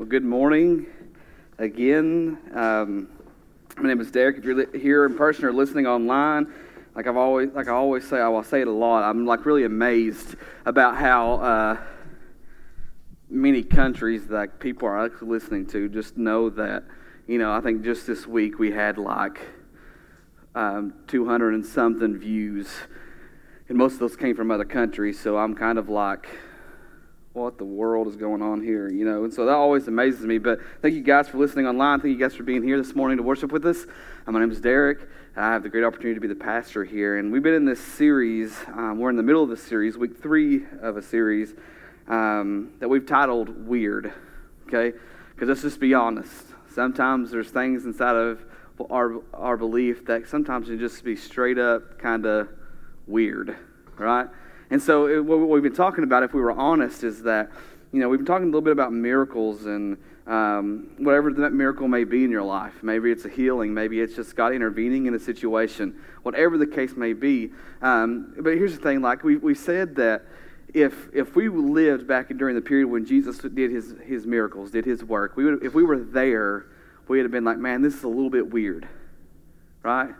Well, good morning again. Um, my name is Derek. If you're here in person or listening online, like I've always, like I always say, I will say it a lot. I'm like really amazed about how uh, many countries that people are actually listening to. Just know that, you know, I think just this week we had like um, 200 and something views, and most of those came from other countries. So I'm kind of like what the world is going on here, you know? And so that always amazes me. But thank you guys for listening online. Thank you guys for being here this morning to worship with us. Uh, my name is Derek. I have the great opportunity to be the pastor here. And we've been in this series, um, we're in the middle of the series, week three of a series um, that we've titled Weird, okay? Because let's just be honest. Sometimes there's things inside of our, our belief that sometimes can just be straight up kind of weird, right? And so, it, what we've been talking about, if we were honest, is that, you know, we've been talking a little bit about miracles and um, whatever that miracle may be in your life. Maybe it's a healing. Maybe it's just God intervening in a situation. Whatever the case may be. Um, but here's the thing like, we, we said that if, if we lived back during the period when Jesus did his, his miracles, did his work, we would, if we were there, we would have been like, man, this is a little bit weird. Right?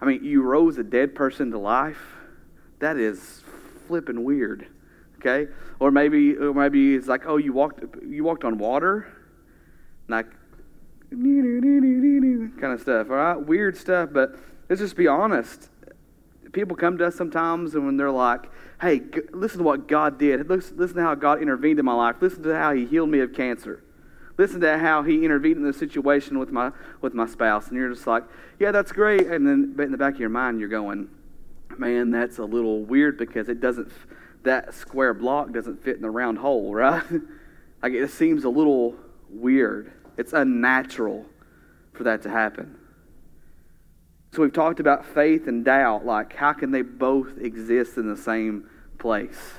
I mean, you rose a dead person to life. That is flipping weird. Okay? Or maybe or maybe it's like, oh, you walked you walked on water, like kind of stuff. All right, weird stuff. But let's just be honest. People come to us sometimes, and when they're like, "Hey, g- listen to what God did. Listen, listen to how God intervened in my life. Listen to how He healed me of cancer. Listen to how He intervened in the situation with my with my spouse." And you're just like, "Yeah, that's great." And then, but in the back of your mind, you're going, man, that's a little weird because it doesn't, that square block doesn't fit in the round hole, right? like it seems a little weird. It's unnatural for that to happen. So we've talked about faith and doubt, like how can they both exist in the same place,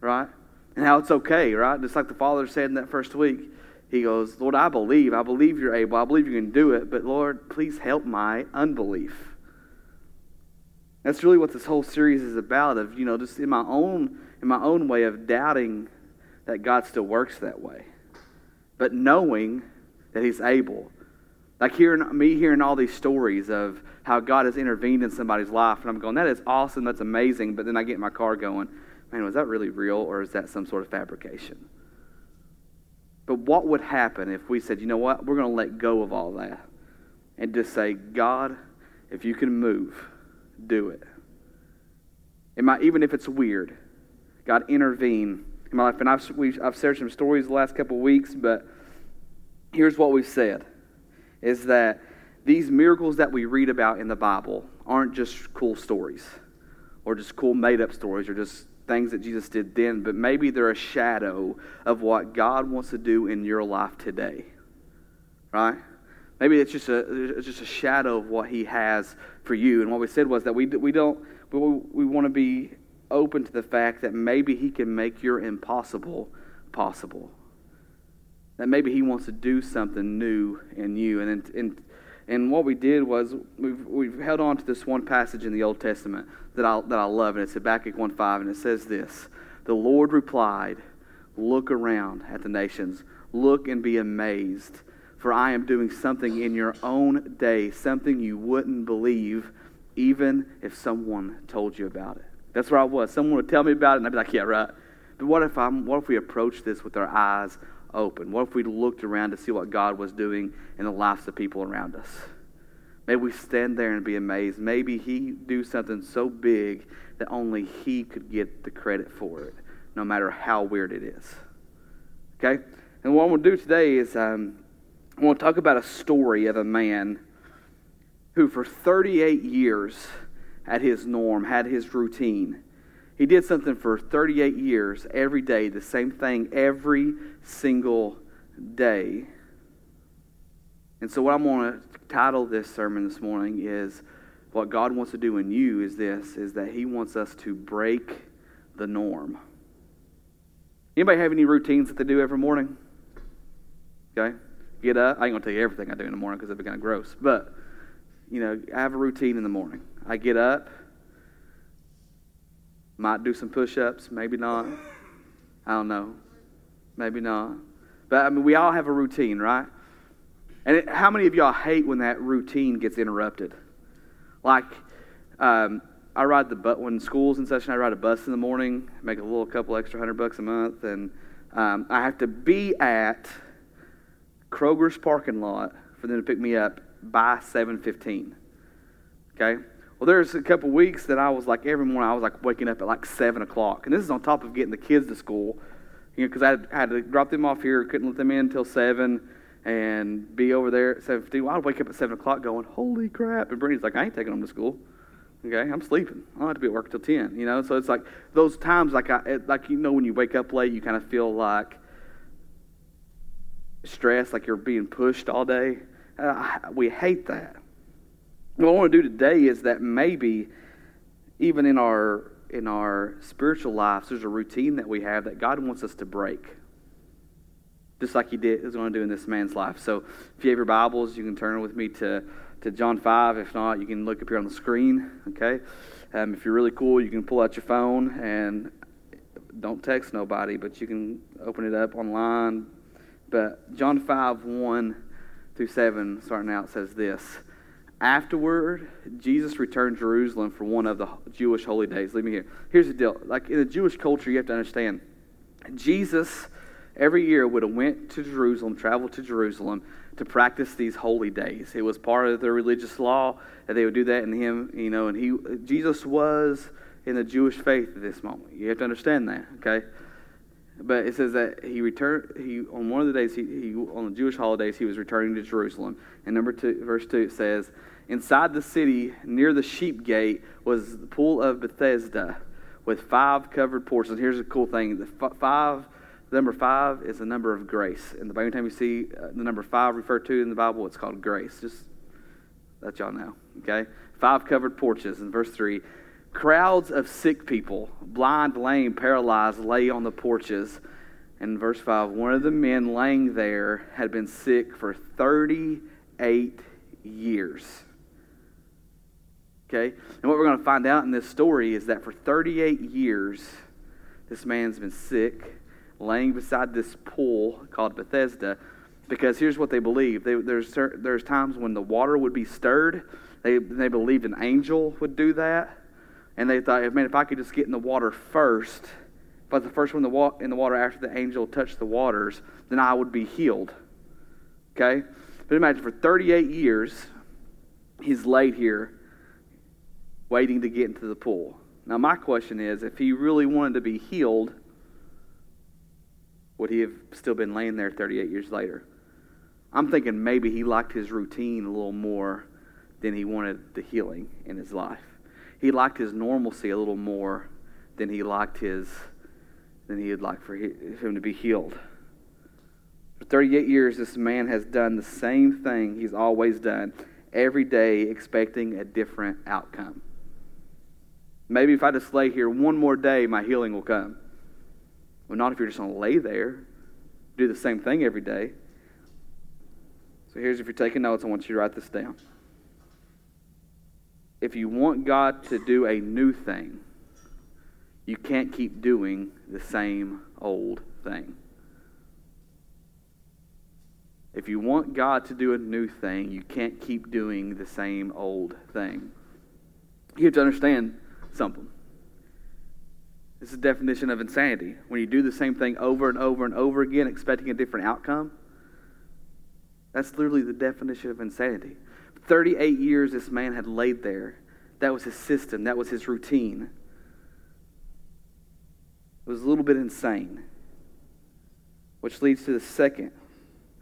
right? And how it's okay, right? Just like the Father said in that first week, He goes, Lord, I believe. I believe you're able. I believe you can do it. But Lord, please help my unbelief. That's really what this whole series is about of, you know, just in my own in my own way of doubting that God still works that way. But knowing that he's able. Like hearing me hearing all these stories of how God has intervened in somebody's life and I'm going, that is awesome, that's amazing, but then I get in my car going, man, was that really real or is that some sort of fabrication? But what would happen if we said, you know what, we're going to let go of all that and just say, God, if you can move, do it. it might, even if it's weird, God intervene in my life. And I've, I've shared some stories the last couple of weeks, but here's what we've said is that these miracles that we read about in the Bible aren't just cool stories or just cool made up stories or just things that Jesus did then, but maybe they're a shadow of what God wants to do in your life today. Right? Maybe it's just a it's just a shadow of what He has for you. And what we said was that we we don't we, we want to be open to the fact that maybe He can make your impossible possible. That maybe He wants to do something new in you. And and and what we did was we've we've held on to this one passage in the Old Testament that I that I love, and it's Habakkuk one five, and it says this: The Lord replied, "Look around at the nations, look and be amazed." For I am doing something in your own day, something you wouldn't believe, even if someone told you about it. That's where I was. Someone would tell me about it, and I'd be like, yeah, right. But what if, I'm, what if we approach this with our eyes open? What if we looked around to see what God was doing in the lives of people around us? Maybe we stand there and be amazed. Maybe He do something so big that only He could get the credit for it, no matter how weird it is. Okay? And what I'm going to do today is um, I want to talk about a story of a man who, for 38 years, had his norm, had his routine. He did something for 38 years, every day, the same thing every single day. And so, what I'm going to title this sermon this morning is What God wants to do in you is this, is that He wants us to break the norm. Anybody have any routines that they do every morning? Okay? Get up. I ain't going to tell you everything I do in the morning because it'd be kind of gross. But, you know, I have a routine in the morning. I get up, might do some push ups, maybe not. I don't know. Maybe not. But I mean, we all have a routine, right? And it, how many of y'all hate when that routine gets interrupted? Like, um, I ride the bus when school's in session. I ride a bus in the morning, make a little couple extra hundred bucks a month, and um, I have to be at Kroger's parking lot for them to pick me up by seven fifteen. Okay. Well, there's a couple weeks that I was like every morning I was like waking up at like seven o'clock, and this is on top of getting the kids to school, you know, because I, had to drop them off here, couldn't let them in until seven, and be over there at seven fifteen. Well, I'd wake up at seven o'clock going, "Holy crap!" And Brittany's like, "I ain't taking them to school." Okay, I'm sleeping. I don't have to be at work till ten. You know, so it's like those times, like I, like you know, when you wake up late, you kind of feel like stressed, like you're being pushed all day. Uh, we hate that. What I want to do today is that maybe even in our in our spiritual lives, there's a routine that we have that God wants us to break. Just like he did is going to do in this man's life. So if you have your Bibles, you can turn with me to, to John 5. If not, you can look up here on the screen. Okay. Um, if you're really cool, you can pull out your phone and don't text nobody, but you can open it up online. But John 5, 1 through 7, starting out, says this. Afterward, Jesus returned to Jerusalem for one of the Jewish holy days. Leave me here. Here's the deal. Like in the Jewish culture, you have to understand, Jesus every year would have went to Jerusalem, traveled to Jerusalem to practice these holy days. It was part of their religious law that they would do that in him, you know, and he Jesus was in the Jewish faith at this moment. You have to understand that, okay? But it says that he returned. He on one of the days he, he on the Jewish holidays he was returning to Jerusalem. And number two, verse two, it says, "Inside the city, near the sheep gate, was the pool of Bethesda, with five covered porches." Here's a cool thing: the five, the number five is the number of grace. And the only time you see uh, the number five referred to in the Bible, it's called grace. Just let y'all know. Okay, five covered porches. In verse three, Crowds of sick people, blind, lame, paralyzed, lay on the porches. And verse 5 one of the men laying there had been sick for 38 years. Okay? And what we're going to find out in this story is that for 38 years, this man's been sick, laying beside this pool called Bethesda. Because here's what they believe they, there's, there's times when the water would be stirred, they, they believed an angel would do that. And they thought, man, if I could just get in the water first, if I was the first one in the water after the angel touched the waters, then I would be healed. Okay? But imagine for 38 years, he's laid here waiting to get into the pool. Now, my question is if he really wanted to be healed, would he have still been laying there 38 years later? I'm thinking maybe he liked his routine a little more than he wanted the healing in his life he liked his normalcy a little more than he liked his than he would like for him to be healed. For 38 years, this man has done the same thing he's always done, every day expecting a different outcome. Maybe if I just lay here one more day, my healing will come. Well, not if you're just going to lay there, do the same thing every day. So here's if you're taking notes, I want you to write this down if you want God to do a new thing, you can't keep doing the same old thing. If you want God to do a new thing, you can't keep doing the same old thing. You have to understand something. This is the definition of insanity. When you do the same thing over and over and over again, expecting a different outcome, that's literally the definition of insanity. 38 years this man had laid there. That was his system, that was his routine. It was a little bit insane. Which leads to the second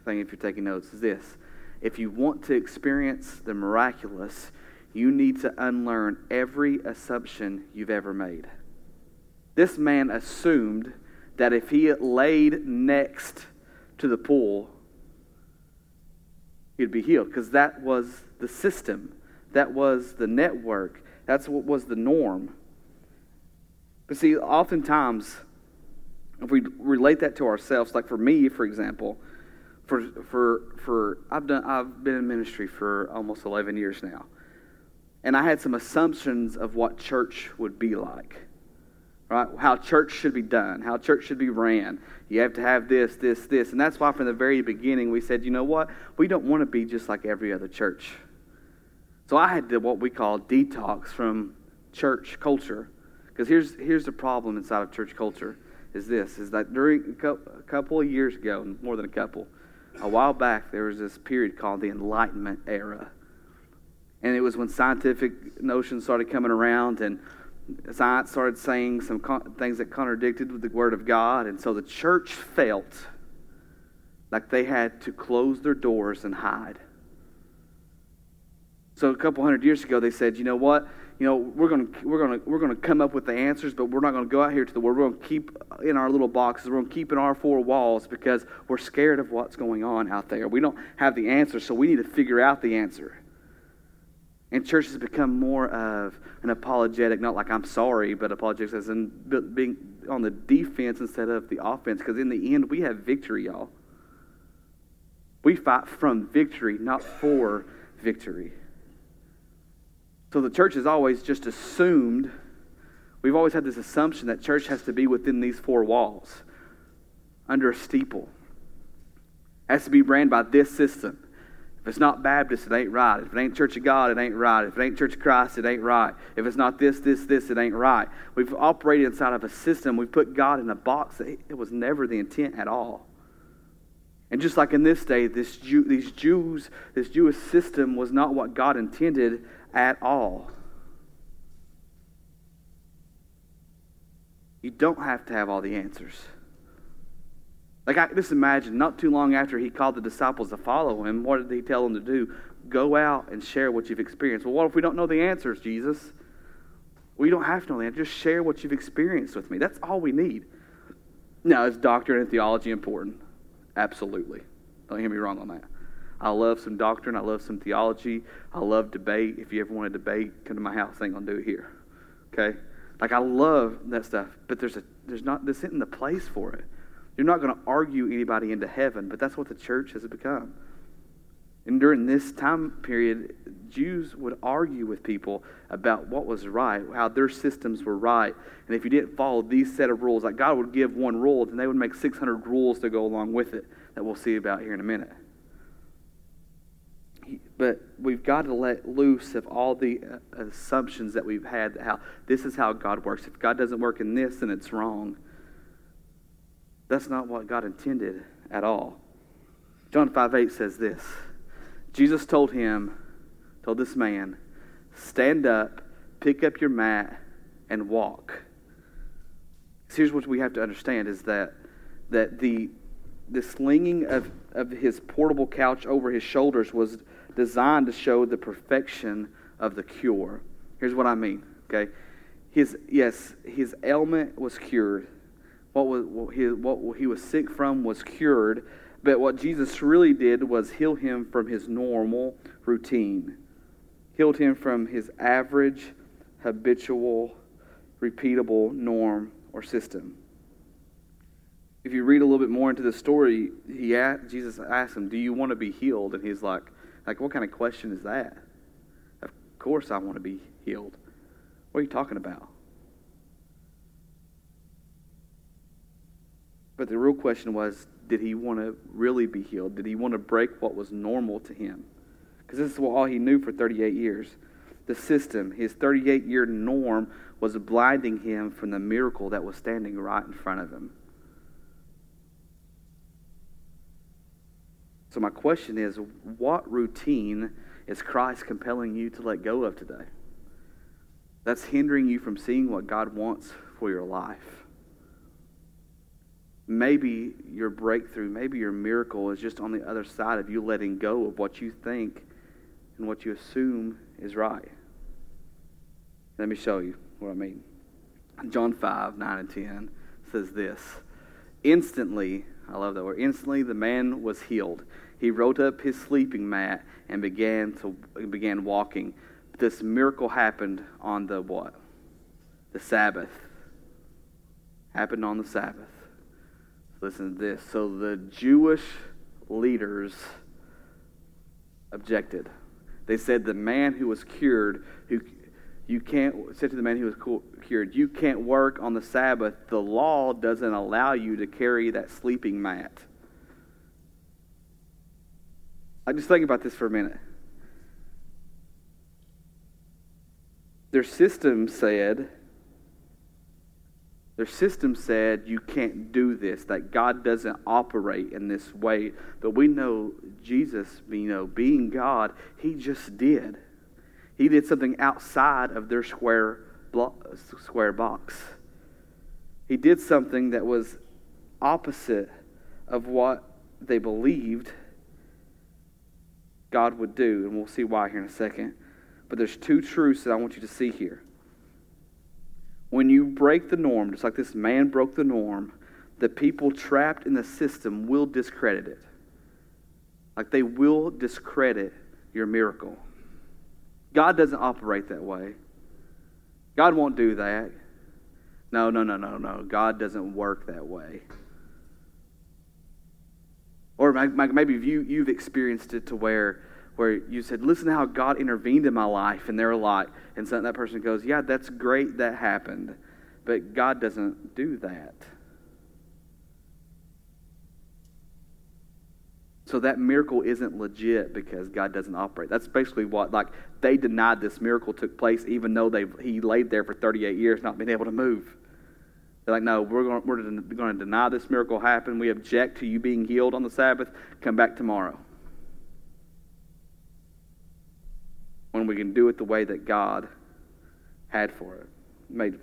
thing, if you're taking notes, is this. If you want to experience the miraculous, you need to unlearn every assumption you've ever made. This man assumed that if he laid next to the pool, he'd be healed because that was the system, that was the network, that's what was the norm. But see, oftentimes, if we relate that to ourselves, like for me, for example, for for for I've done I've been in ministry for almost eleven years now, and I had some assumptions of what church would be like. Right? How church should be done, how church should be ran. You have to have this, this, this. And that's why from the very beginning we said, you know what? We don't want to be just like every other church. So I had to what we call detox from church culture. Because here's, here's the problem inside of church culture is this, is that during a couple of years ago, more than a couple, a while back, there was this period called the Enlightenment era. And it was when scientific notions started coming around and science started saying some con- things that contradicted with the Word of God. And so the church felt like they had to close their doors and hide. So a couple hundred years ago, they said, you know what? You know, we're going to we're going to we're going to come up with the answers, but we're not going to go out here to the world. We're going to keep in our little boxes. We're going to keep in our four walls because we're scared of what's going on out there. We don't have the answer, so we need to figure out the answer. And church has become more of an apologetic, not like I'm sorry, but apologetic as in being on the defense instead of the offense. Because in the end, we have victory, y'all. We fight from victory, not for victory. So the church has always just assumed, we've always had this assumption that church has to be within these four walls, under a steeple. Has to be ran by this system. If it's not Baptist, it ain't right. If it ain't Church of God, it ain't right. If it ain't Church of Christ, it ain't right. If it's not this, this, this, it ain't right. We've operated inside of a system. We've put God in a box that it was never the intent at all. And just like in this day, this Jew, these Jews, this Jewish system was not what God intended at all. You don't have to have all the answers. Like, I just imagine, not too long after he called the disciples to follow him, what did he tell them to do? Go out and share what you've experienced. Well, what if we don't know the answers, Jesus? We don't have to know the answers. Just share what you've experienced with me. That's all we need. Now, is doctrine and theology important? Absolutely. Don't hear me wrong on that. I love some doctrine. I love some theology. I love debate. If you ever want to debate, come to my house. I ain't gonna do it here. Okay? Like I love that stuff, but there's a there's not this isn't the place for it. You're not going to argue anybody into heaven, but that's what the church has become. And during this time period, Jews would argue with people about what was right, how their systems were right. And if you didn't follow these set of rules, like God would give one rule, then they would make 600 rules to go along with it that we'll see about here in a minute. But we've got to let loose of all the uh, assumptions that we've had that how this is how God works. If God doesn't work in this, then it's wrong. That's not what God intended at all. John 5 8 says this Jesus told him, told this man, stand up, pick up your mat, and walk. So here's what we have to understand is that that the the slinging of, of his portable couch over his shoulders was designed to show the perfection of the cure. Here's what I mean, okay? His yes, his ailment was cured what, was, what, he, what he was sick from was cured, but what Jesus really did was heal him from his normal routine, healed him from his average, habitual, repeatable norm or system. If you read a little bit more into the story, he asked, Jesus asked him, "Do you want to be healed?" And he's like, "Like what kind of question is that? Of course I want to be healed. What are you talking about?" But the real question was did he want to really be healed? Did he want to break what was normal to him? Because this is what all he knew for 38 years. The system, his 38 year norm, was blinding him from the miracle that was standing right in front of him. So, my question is what routine is Christ compelling you to let go of today? That's hindering you from seeing what God wants for your life maybe your breakthrough, maybe your miracle is just on the other side of you letting go of what you think and what you assume is right. Let me show you what I mean. John 5, 9 and 10 says this Instantly, I love that word, instantly the man was healed. He rolled up his sleeping mat and began to began walking. This miracle happened on the what? The Sabbath. Happened on the Sabbath. Listen to this. So the Jewish leaders objected. They said the man who was cured, who You can't, said to the man who was cured, you can't work on the Sabbath. The law doesn't allow you to carry that sleeping mat. I just think about this for a minute. Their system said, their system said you can't do this, that God doesn't operate in this way. But we know Jesus, you know, being God, he just did. He did something outside of their square, square box. He did something that was opposite of what they believed God would do. And we'll see why here in a second. But there's two truths that I want you to see here. When you break the norm, just like this man broke the norm, the people trapped in the system will discredit it. Like they will discredit your miracle. God doesn't operate that way. God won't do that. No, no, no, no, no. God doesn't work that way. Or maybe you, you've experienced it to where where you said, listen to how God intervened in my life, and they're like, and so that person goes, yeah, that's great that happened, but God doesn't do that. So that miracle isn't legit because God doesn't operate. That's basically what, like, they denied this miracle took place even though they he laid there for 38 years not being able to move. They're like, no, we're going, we're going to deny this miracle happened. We object to you being healed on the Sabbath. Come back tomorrow. When we can do it the way that God had for it, made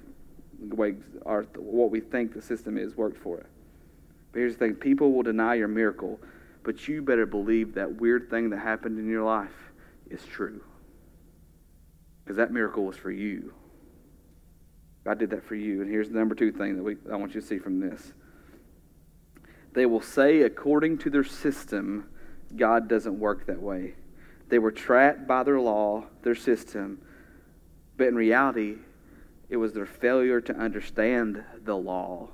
the way our, what we think the system is worked for it. But here's the thing people will deny your miracle, but you better believe that weird thing that happened in your life is true. Because that miracle was for you. God did that for you. And here's the number two thing that we, I want you to see from this. They will say, according to their system, God doesn't work that way. They were trapped by their law, their system, but in reality, it was their failure to understand the law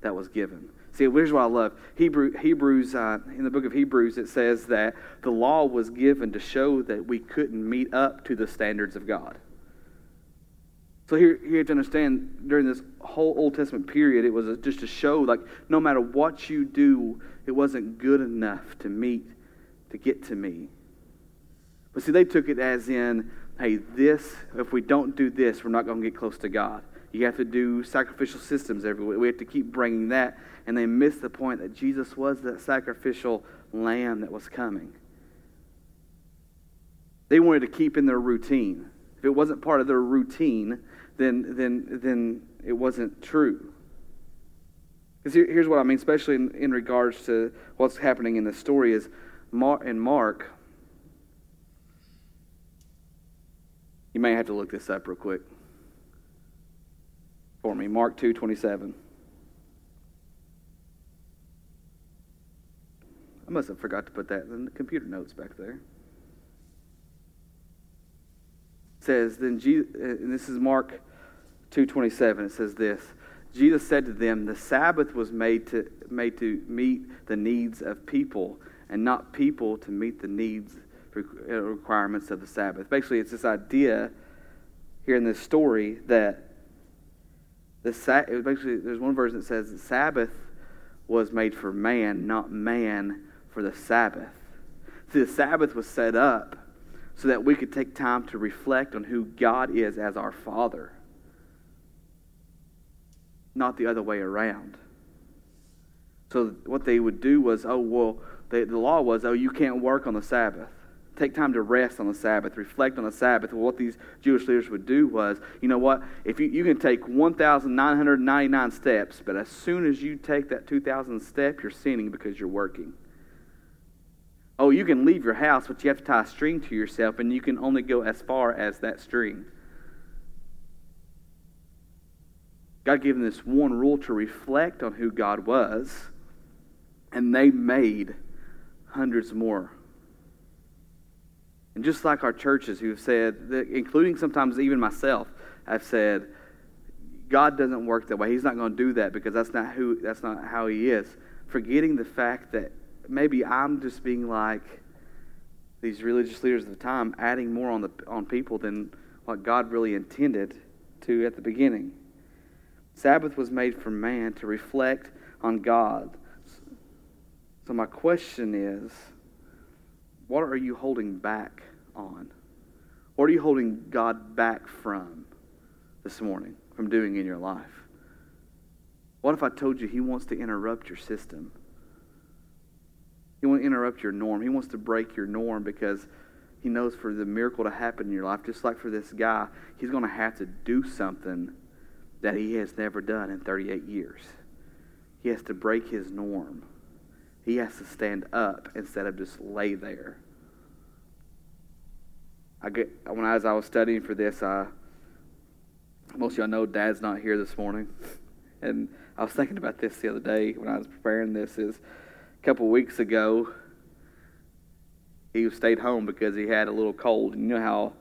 that was given. See, here's what I love. Hebrew, Hebrews, uh, in the book of Hebrews, it says that the law was given to show that we couldn't meet up to the standards of God. So here, here you have to understand during this whole Old Testament period, it was just to show, like, no matter what you do, it wasn't good enough to meet, to get to me. But see, they took it as in, hey, this, if we don't do this, we're not going to get close to God. You have to do sacrificial systems everywhere. We have to keep bringing that. And they missed the point that Jesus was that sacrificial lamb that was coming. They wanted to keep in their routine. If it wasn't part of their routine, then, then, then it wasn't true. Because here, here's what I mean, especially in, in regards to what's happening in the story, is Mar- in Mark, You may have to look this up real quick for me. Mark 2 27. I must have forgot to put that in the computer notes back there. It says then Jesus, and this is Mark 2:27 it says this Jesus said to them the Sabbath was made to made to meet the needs of people and not people to meet the needs uh, Uh, requirements of the Sabbath. Basically, it's this idea here in this story that the basically there's one version that says the Sabbath was made for man, not man for the Sabbath. See, the Sabbath was set up so that we could take time to reflect on who God is as our Father, not the other way around. So what they would do was, oh well, they, the law was, oh you can't work on the Sabbath take time to rest on the Sabbath, reflect on the Sabbath. What these Jewish leaders would do was, you know what? If you, you can take 1,999 steps, but as soon as you take that 2,000 step, you're sinning because you're working. Oh, you can leave your house, but you have to tie a string to yourself, and you can only go as far as that string. God gave them this one rule to reflect on who God was, and they made hundreds more and just like our churches who have said, that, including sometimes even myself, have said, God doesn't work that way. He's not going to do that because that's not who that's not how he is. Forgetting the fact that maybe I'm just being like these religious leaders of the time, adding more on the on people than what God really intended to at the beginning. Sabbath was made for man to reflect on God. So, my question is what are you holding back on? What are you holding God back from this morning, from doing in your life? What if I told you He wants to interrupt your system? He wants to interrupt your norm. He wants to break your norm because He knows for the miracle to happen in your life, just like for this guy, He's going to have to do something that He has never done in 38 years. He has to break His norm. He has to stand up instead of just lay there. I get when I, as I was studying for this, I, most of y'all know Dad's not here this morning, and I was thinking about this the other day when I was preparing this. Is a couple weeks ago, he stayed home because he had a little cold. You know how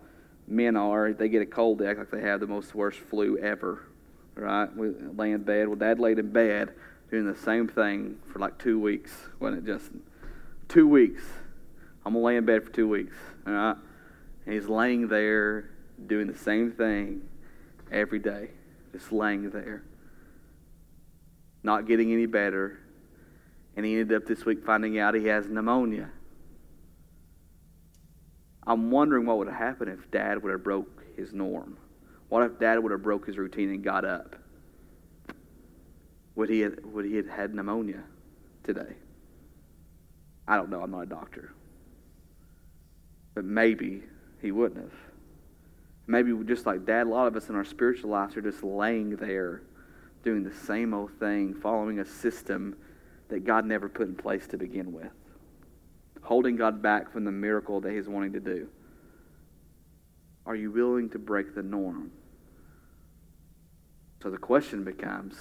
men are; they get a cold, they act like they have the most worst flu ever, right? We lay in bed. Well, Dad laid in bed doing the same thing for like two weeks, wasn't it, Justin? Two weeks. I'm gonna lay in bed for two weeks. All right. And he's laying there doing the same thing every day, just laying there, not getting any better. And he ended up this week finding out he has pneumonia. I'm wondering what would have happened if Dad would have broke his norm. What if Dad would have broke his routine and got up? Would he have, would he have had pneumonia today? I don't know. I'm not a doctor. But maybe he wouldn't have. Maybe just like dad, a lot of us in our spiritual lives are just laying there doing the same old thing, following a system that God never put in place to begin with, holding God back from the miracle that he's wanting to do. Are you willing to break the norm? So the question becomes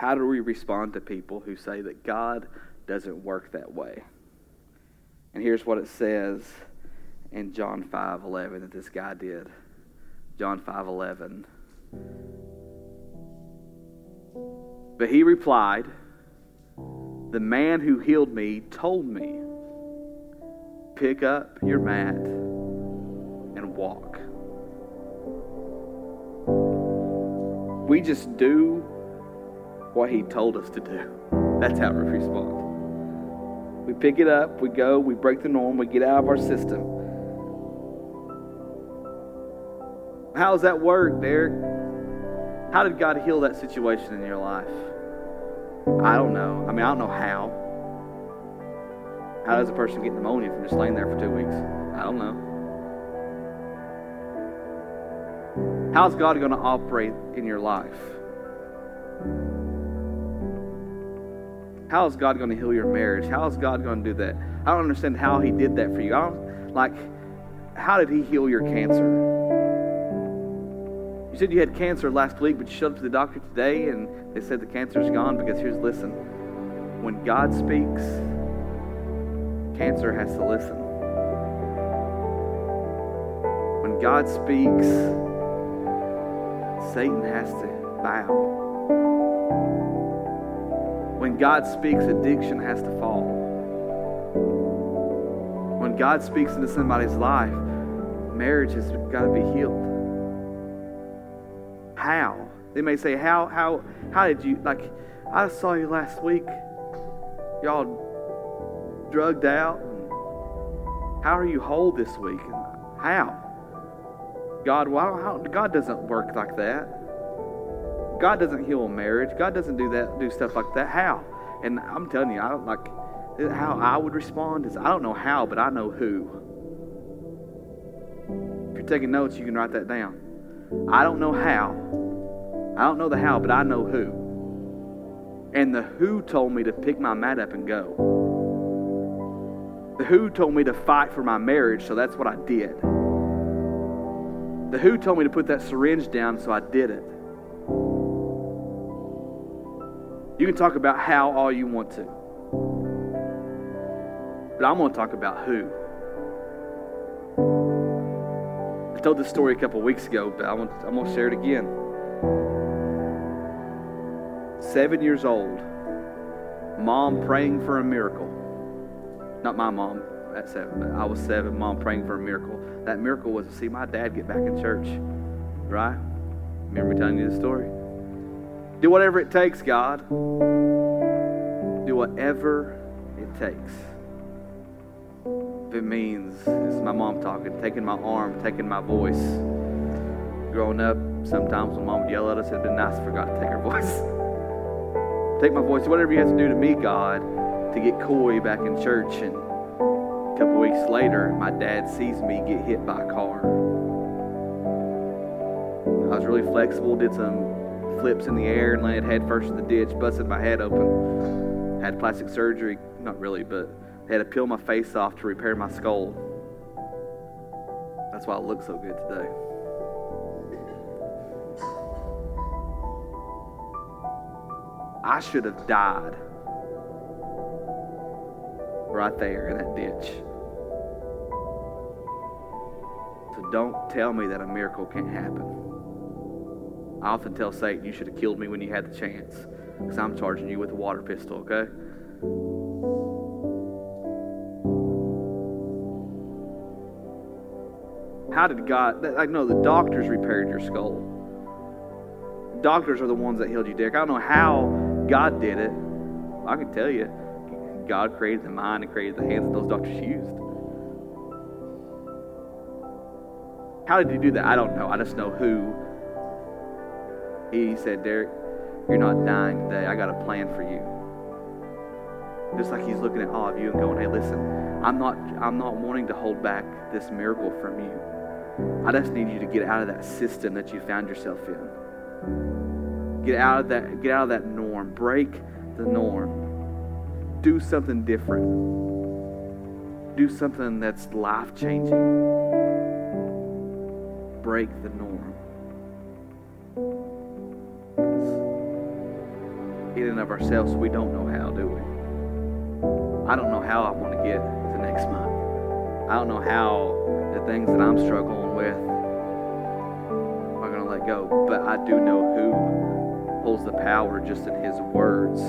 how do we respond to people who say that God doesn't work that way? And here's what it says in John 5:11 that this guy did. John 5:11. But he replied, "The man who healed me told me, pick up your mat and walk." We just do what He told us to do. That's how we respond. We pick it up, we go, we break the norm, we get out of our system. How does that work, Derek? How did God heal that situation in your life? I don't know. I mean, I don't know how. How does a person get pneumonia from just laying there for two weeks? I don't know. How's God going to operate in your life? How is God going to heal your marriage? How is God going to do that? I don't understand how He did that for you. I don't, like, how did He heal your cancer? You said you had cancer last week, but you showed up to the doctor today and they said the cancer's gone because here's, listen, when God speaks, cancer has to listen. When God speaks, Satan has to bow. God speaks, addiction has to fall. When God speaks into somebody's life, marriage has got to be healed. How? They may say, How how how did you like I saw you last week. Y'all drugged out. How are you whole this week? How? God, why, God doesn't work like that. God doesn't heal a marriage. God doesn't do that, do stuff like that. How? And I'm telling you, I don't like how I would respond is I don't know how, but I know who. If you're taking notes, you can write that down. I don't know how. I don't know the how, but I know who. And the who told me to pick my mat up and go. The who told me to fight for my marriage, so that's what I did. The who told me to put that syringe down, so I did it. You can talk about how all you want to. But I'm going to talk about who. I told this story a couple weeks ago, but I'm going to share it again. Seven years old, mom praying for a miracle. Not my mom, at seven, but I was seven, mom praying for a miracle. That miracle was to see my dad get back in church, right? Remember me telling you the story? Do whatever it takes, God. Do whatever it takes. If it means, this is my mom talking, taking my arm, taking my voice. Growing up, sometimes when mom would yell at us, it'd been nice for God to take her voice. take my voice, whatever you have to do to me, God, to get Coy back in church. And a couple weeks later, my dad sees me get hit by a car. I was really flexible, did some flips in the air and landed head first in the ditch, busted my head open. Had plastic surgery, not really, but had to peel my face off to repair my skull. That's why I look so good today. I should have died right there in that ditch. So don't tell me that a miracle can't happen. I often tell Satan, you should have killed me when you had the chance because I'm charging you with a water pistol, okay? How did God? I know the doctors repaired your skull. Doctors are the ones that healed you, Dick. I don't know how God did it. I can tell you, God created the mind and created the hands that those doctors used. How did he do that? I don't know. I just know who. He said, Derek, you're not dying today. I got a plan for you. Just like he's looking at all of you and going, hey, listen, I'm not, I'm not wanting to hold back this miracle from you. I just need you to get out of that system that you found yourself in. Get out of that, get out of that norm. Break the norm. Do something different. Do something that's life changing. Break the norm. In of ourselves, we don't know how, do we? I don't know how I want to get to next month. I don't know how the things that I'm struggling with are going to let go. But I do know who holds the power just in his words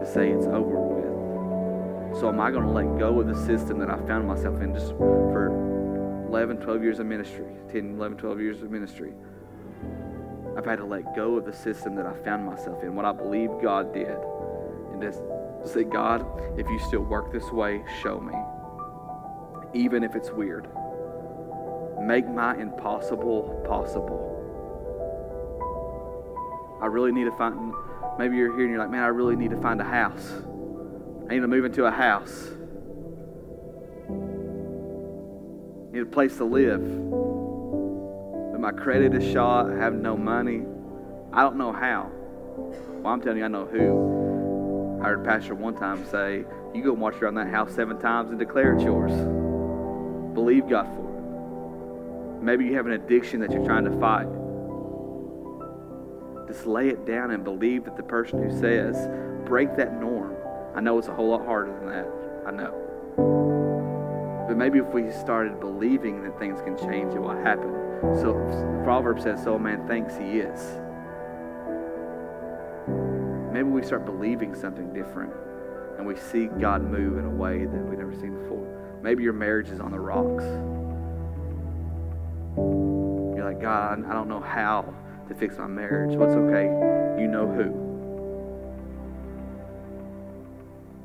to say it's over with. So am I going to let go of the system that I found myself in just for 11, 12 years of ministry, 10, 11, 12 years of ministry? I've had to let go of the system that I found myself in, what I believe God did. And just say, God, if you still work this way, show me even if it's weird. Make my impossible possible. I really need to find, maybe you're here and you're like, man, I really need to find a house. I need to move into a house. I need a place to live. My credit is shot. I have no money. I don't know how. Well, I'm telling you, I know who. I heard Pastor one time say, You go march around that house seven times and declare it's yours. Believe God for it. Maybe you have an addiction that you're trying to fight. Just lay it down and believe that the person who says, break that norm. I know it's a whole lot harder than that. I know. But maybe if we started believing that things can change, it will happen. So Proverbs says, So a man thinks he is. Maybe we start believing something different and we see God move in a way that we've never seen before. Maybe your marriage is on the rocks. You're like, God, I don't know how to fix my marriage. What's okay? You know who.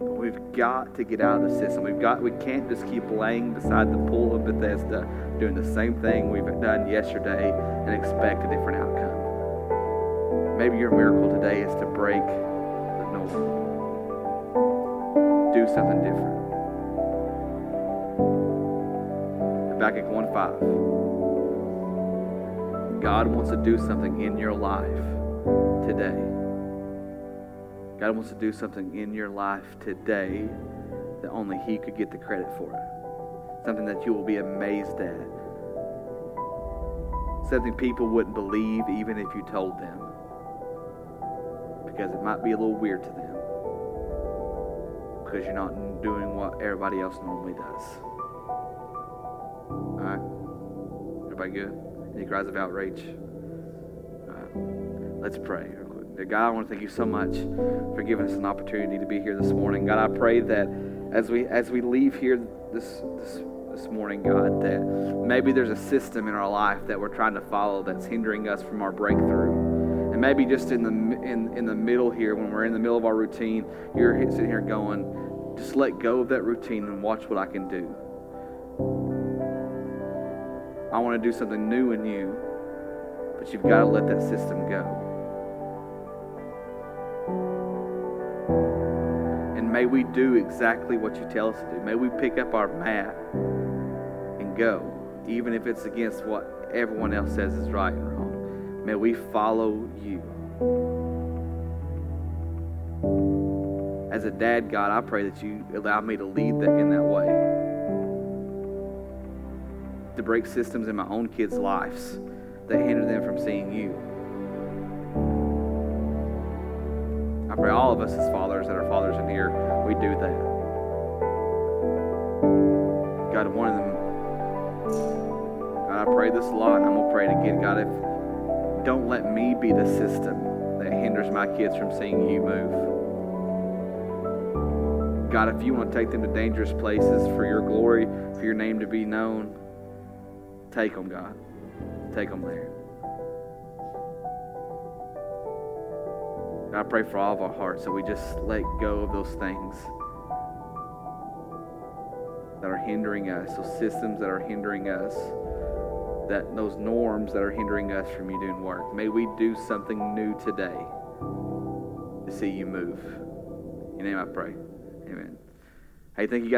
We've got to get out of the system. We've got we can't just keep laying beside the pool of Bethesda doing the same thing we've done yesterday and expect a different outcome. Maybe your miracle today is to break the norm. Do something different. Habakkuk 1 5. God wants to do something in your life today. God wants to do something in your life today that only He could get the credit for. Something that you will be amazed at. Something people wouldn't believe even if you told them. Because it might be a little weird to them. Because you're not doing what everybody else normally does. All right? Everybody good? Any cries of outrage? All right. Let's pray. God, I want to thank you so much for giving us an opportunity to be here this morning. God, I pray that as we as we leave here this this this morning, God, that maybe there's a system in our life that we're trying to follow that's hindering us from our breakthrough. And maybe just in the in, in the middle here, when we're in the middle of our routine, you're sitting here going, just let go of that routine and watch what I can do. I want to do something new in you, but you've got to let that system go. May we do exactly what you tell us to do. May we pick up our mat and go, even if it's against what everyone else says is right and wrong. May we follow you. As a dad, God, I pray that you allow me to lead in that way. To break systems in my own kids' lives that hinder them from seeing you. Pray all of us as fathers that are fathers in here, we do that. God, one of them, God, I pray this a lot, and I'm going to pray it again. God, if don't let me be the system that hinders my kids from seeing you move. God, if you want to take them to dangerous places for your glory, for your name to be known, take them, God. Take them there. I pray for all of our hearts that we just let go of those things that are hindering us, those systems that are hindering us, that those norms that are hindering us from you doing work. May we do something new today to see you move. In your name I pray. Amen. Hey, thank you guys.